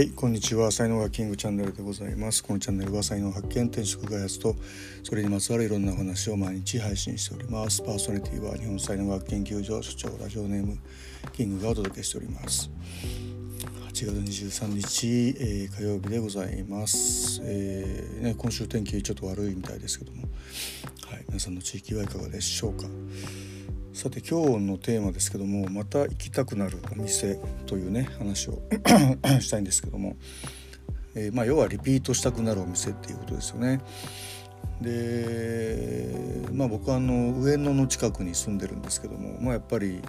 はいこんにちは。才能がキングチャンネルでございます。このチャンネルは才能発見転職開発とそれにまつわるいろんなお話を毎日配信しております。パーソナリティは日本才能学研究所所長ラジオネームキングがお届けしております。8月23日、えー、火曜日でございます、えーね、今週天気ちょっと悪いみたいですけども、はい、皆さんの地域はいかがでしょうか。さて今日のテーマですけどもまた行きたくなるお店というね話を したいんですけども、えー、まあ、要はリピートしたくなるお店っていうことですよね。でまあ僕はあの上野の近くに住んでるんですけども、まあ、やっぱり、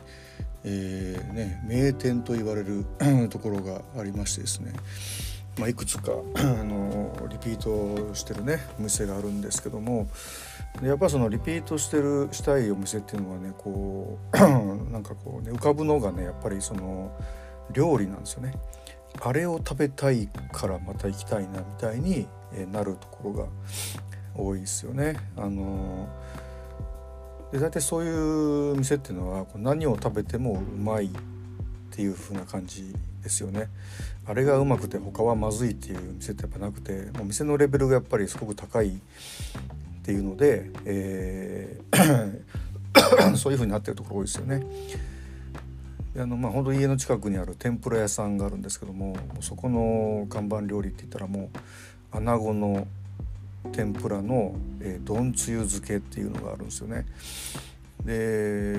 えー、ね、名店と言われる ところがありましてですねまあ、いくつか あのリピートしてるねお店があるんですけどもやっぱそのリピートしてるしたいお店っていうのはねこう なんかこうね浮かぶのがねやっぱりその料理なんですよね。あれを食べたいからまた行きたいなみたいになるところが多いですよね。あので大体そういう店っていうのは何を食べてもうまいていう風な感じですよね。あれがうまくて他はまずいっていう店ってやっぱなくてもう店のレベルがやっぱりすごく高いっていうので、えー そういう風になってるところ多いですよね。あのまあ本当家の近くにある天ぷら屋さんがあるんですけどもそこの看板料理って言ったらもう穴子の天ぷらの、えー、丼つゆ漬けっていうのがあるんですよね。で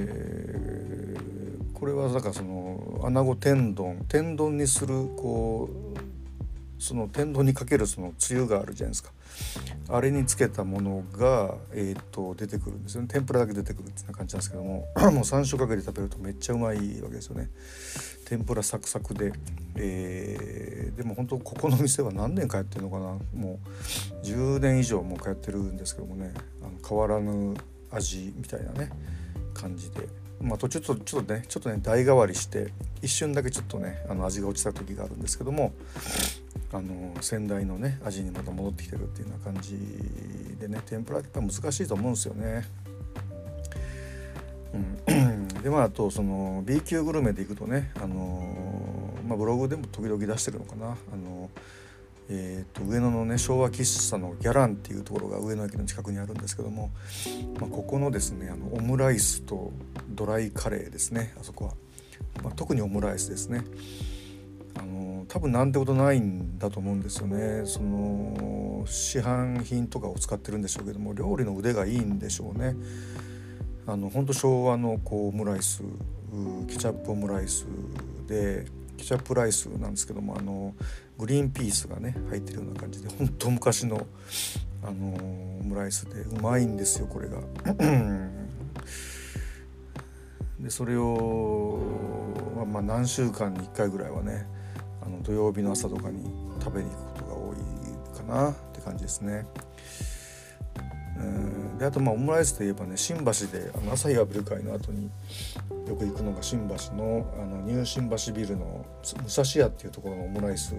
これはだからその穴子天丼。天丼にするこうその天丼にかけるそのつゆがあるじゃないですか。あれにつけたものが、えーと、出てくるんですよね。天ぷらだけ出てくるってな感じなんですけども もう3種かけて食べるとめっちゃうまいわけですよね。天ぷらサクサクで、えー、でも本当ここの店は何年通ってるのかな。もう10年以上も通ってるんですけどもね。あの変わらぬ味みたいなね感じで。まあ途中とちょっとねちょっとね代替わりして一瞬だけちょっとねあの味が落ちた時があるんですけどもあの先代のね味にまた戻ってきてるっていうような感じでね天ぷらってやっぱ難しいと思うんですよね。うん、でまああとその B 級グルメでいくとねあのまあ、ブログでも時々出してるのかなあのえーと、上野のね昭和喫茶のギャランっていうところが上野駅の近くにあるんですけども、まあ、ここのですねあのオムライスとドライカレーですね。あそこは、まあ、特にオムライスですね。あの多分なんてことないんだと思うんですよね。その市販品とかを使ってるんでしょうけども料理の腕がいいんでしょうね。あの本当昭和のこうオムライスケチャップオムライスでケチャップライスなんですけどもあのグリーンピースがね入ってるような感じで本当昔のあのオムライスでうまいんですよこれが。でそれを、まあ、何週間に1回ぐらいはねあの土曜日の朝とかに食べに行くことが多いかなって感じですね。うんであとまあオムライスといえばね新橋であの朝日アビル会の後によく行くのが新橋のあのニュー新橋ビルの武蔵屋っていうところのオムライス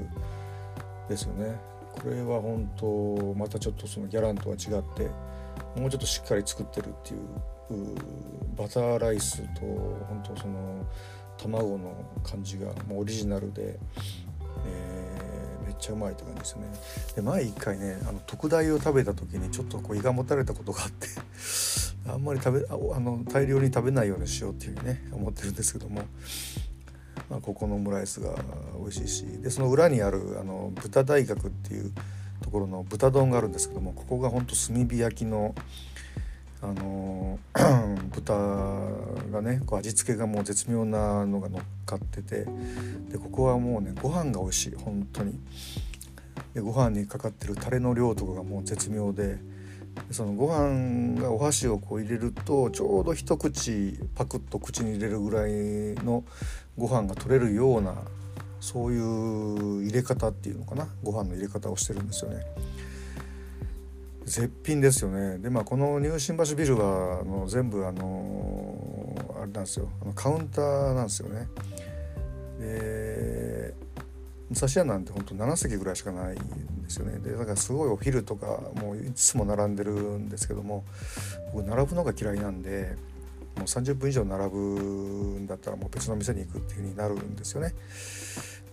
ですよね。これは本当またちょっとそのギャランとは違ってもうちょっとしっかり作ってるっていうバターライスと本当その卵の感じがもうオリジナルで、えー、めっちゃうまいって感じですね。で前一回ねあの特大を食べた時にちょっとこう胃がもたれたことがあってあんまり食べあの大量に食べないようにしようっていうふうにね思ってるんですけども、まあ、ここのオムライスが美味しいし。でその裏にあるあの豚大学っていうところの豚丼があるんですけどもここがほんと炭火焼きのあの 豚がねこう味付けがもう絶妙なのが乗っかってて。でここはもうねご飯が美味しい本当に。でご飯にかかってるタレの量とかがもう絶妙で。そのご飯がお箸をこう入れるとちょうど一口パクッと口に入れるぐらいのご飯が取れるようなそういう入れ方っていうのかな？ご飯の入れ方をしてるんですよね。絶品ですよねでまあこのニュー新橋ビルはあの全部あのあれなんですよ。あのカウンターなんですよね。で武蔵屋なんてほんと7席ぐらいしかないですよね。でだからすごいお昼とかもういつも並んでるんですけども僕並ぶのが嫌いなんでもう30分以上並ぶんだったらもう別の店に行くっていう風になるんですよね。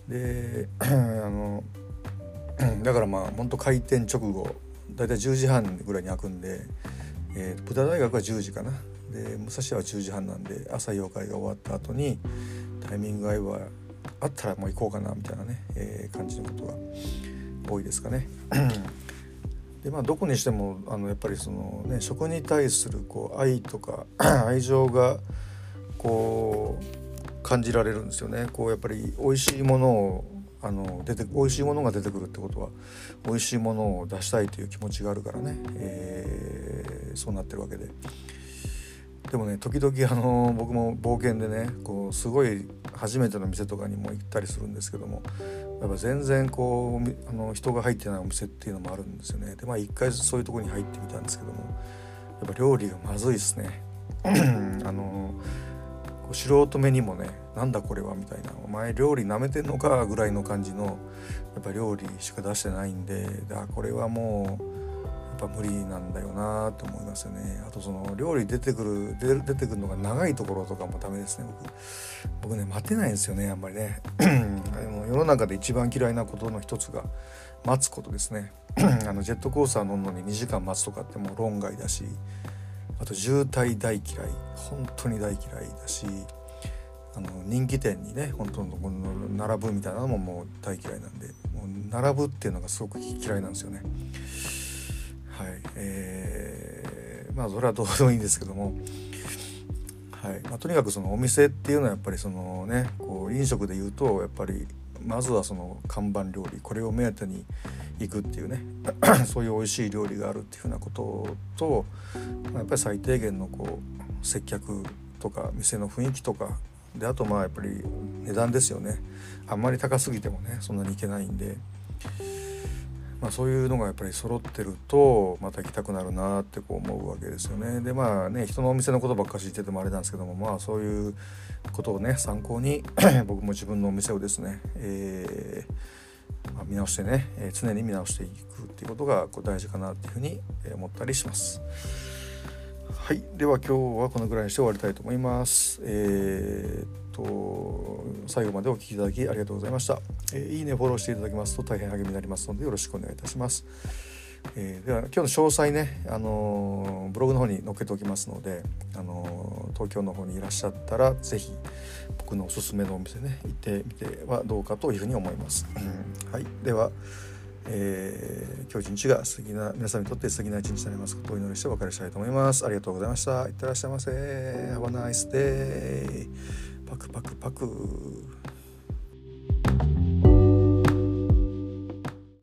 であのだからまあ本当開店直後大体10時半ぐらいに開くんで、えー、豚大学は10時かな。で武蔵屋は10時半なんで朝妖怪が終わった後にタイミング合えばあったらもう行こうかなみたいなね、えー、感じのことが多いですかね。でまあどこにしてもあのやっぱりその、ね、食に対するこう愛とか 愛情がこう感じられるんですよね。こうやっぱり美味しいものをあの出て美味しいものが出てくるってことは美味しいものを出したいという気持ちがあるからね、えー、そうなってるわけで。でもね時々あの僕も冒険でねこうすごい初めての店とかにも行ったりするんですけどもやっぱ全然こうあの人が入ってないお店っていうのもあるんですよね。でまあ一回そういうとこに入ってみたんですけどもやっぱ料理がまずいですね。あの素人目にもねなんだこれはみたいな。お前料理なめてんのかぐらいの感じのやっぱ料理しか出してないんでだこれはもうぱ無理なんだよなと思いますよね。あとその料理出てくる出てくるのが長いところとかもダメですね僕。僕ね待てないんですよねあんまりね。でも世の中で一番嫌いなことの一つが待つことですね。あのジェットコースター乗るのに2時間待つとかってもう論外だしあと渋滞大嫌い本当に大嫌いだしあの人気店にね本当の並ぶみたいなのももう大嫌いなんでもう並ぶっていうのがすごく嫌いなんですよね。はい。えー、まあそれはどうでもいいんですけども、はい。まあ、とにかくそのお店っていうのはやっぱりそのねこう飲食で言うとやっぱりまずはその看板料理これを目当てに行くっていうね そういう美味しい料理があるっていうふうなことと、まあ、やっぱり最低限のこう接客とか店の雰囲気とかであとまあやっぱり値段ですよね。あんまり高すぎてもねそんなにいけないんで、まあ、そういうのがやっぱり揃ってるとまた行きたくなるなってこう思うわけですよねでまあね人のお店のことばっかし言っててもあれなんですけどもまあそういうことをね参考に 僕も自分のお店をですね、えーまあ、見直してね、えー、常に見直していくっていうことがこう大事かなっていうふうに思ったりします。はい。では今日はこのぐらいにして終わりたいと思います。えー、っと最後までお聴きいただきありがとうございました、えー、いいねフォローしていただきますと大変励みになりますのでよろしくお願いいたします。えー、では今日の詳細ね、あのー、ブログの方に載っけておきますので、あのー、東京の方にいらっしゃったら是非僕のおすすめのお店ね行ってみてはどうかというふうに思います。はい、ではえー、今日一日が素敵な皆さんにとって素敵な一日になります。ことをお祈りしてお別れしたいと思います。ありがとうございました。いってらっしゃいませ。Have a nice day パクパクパク。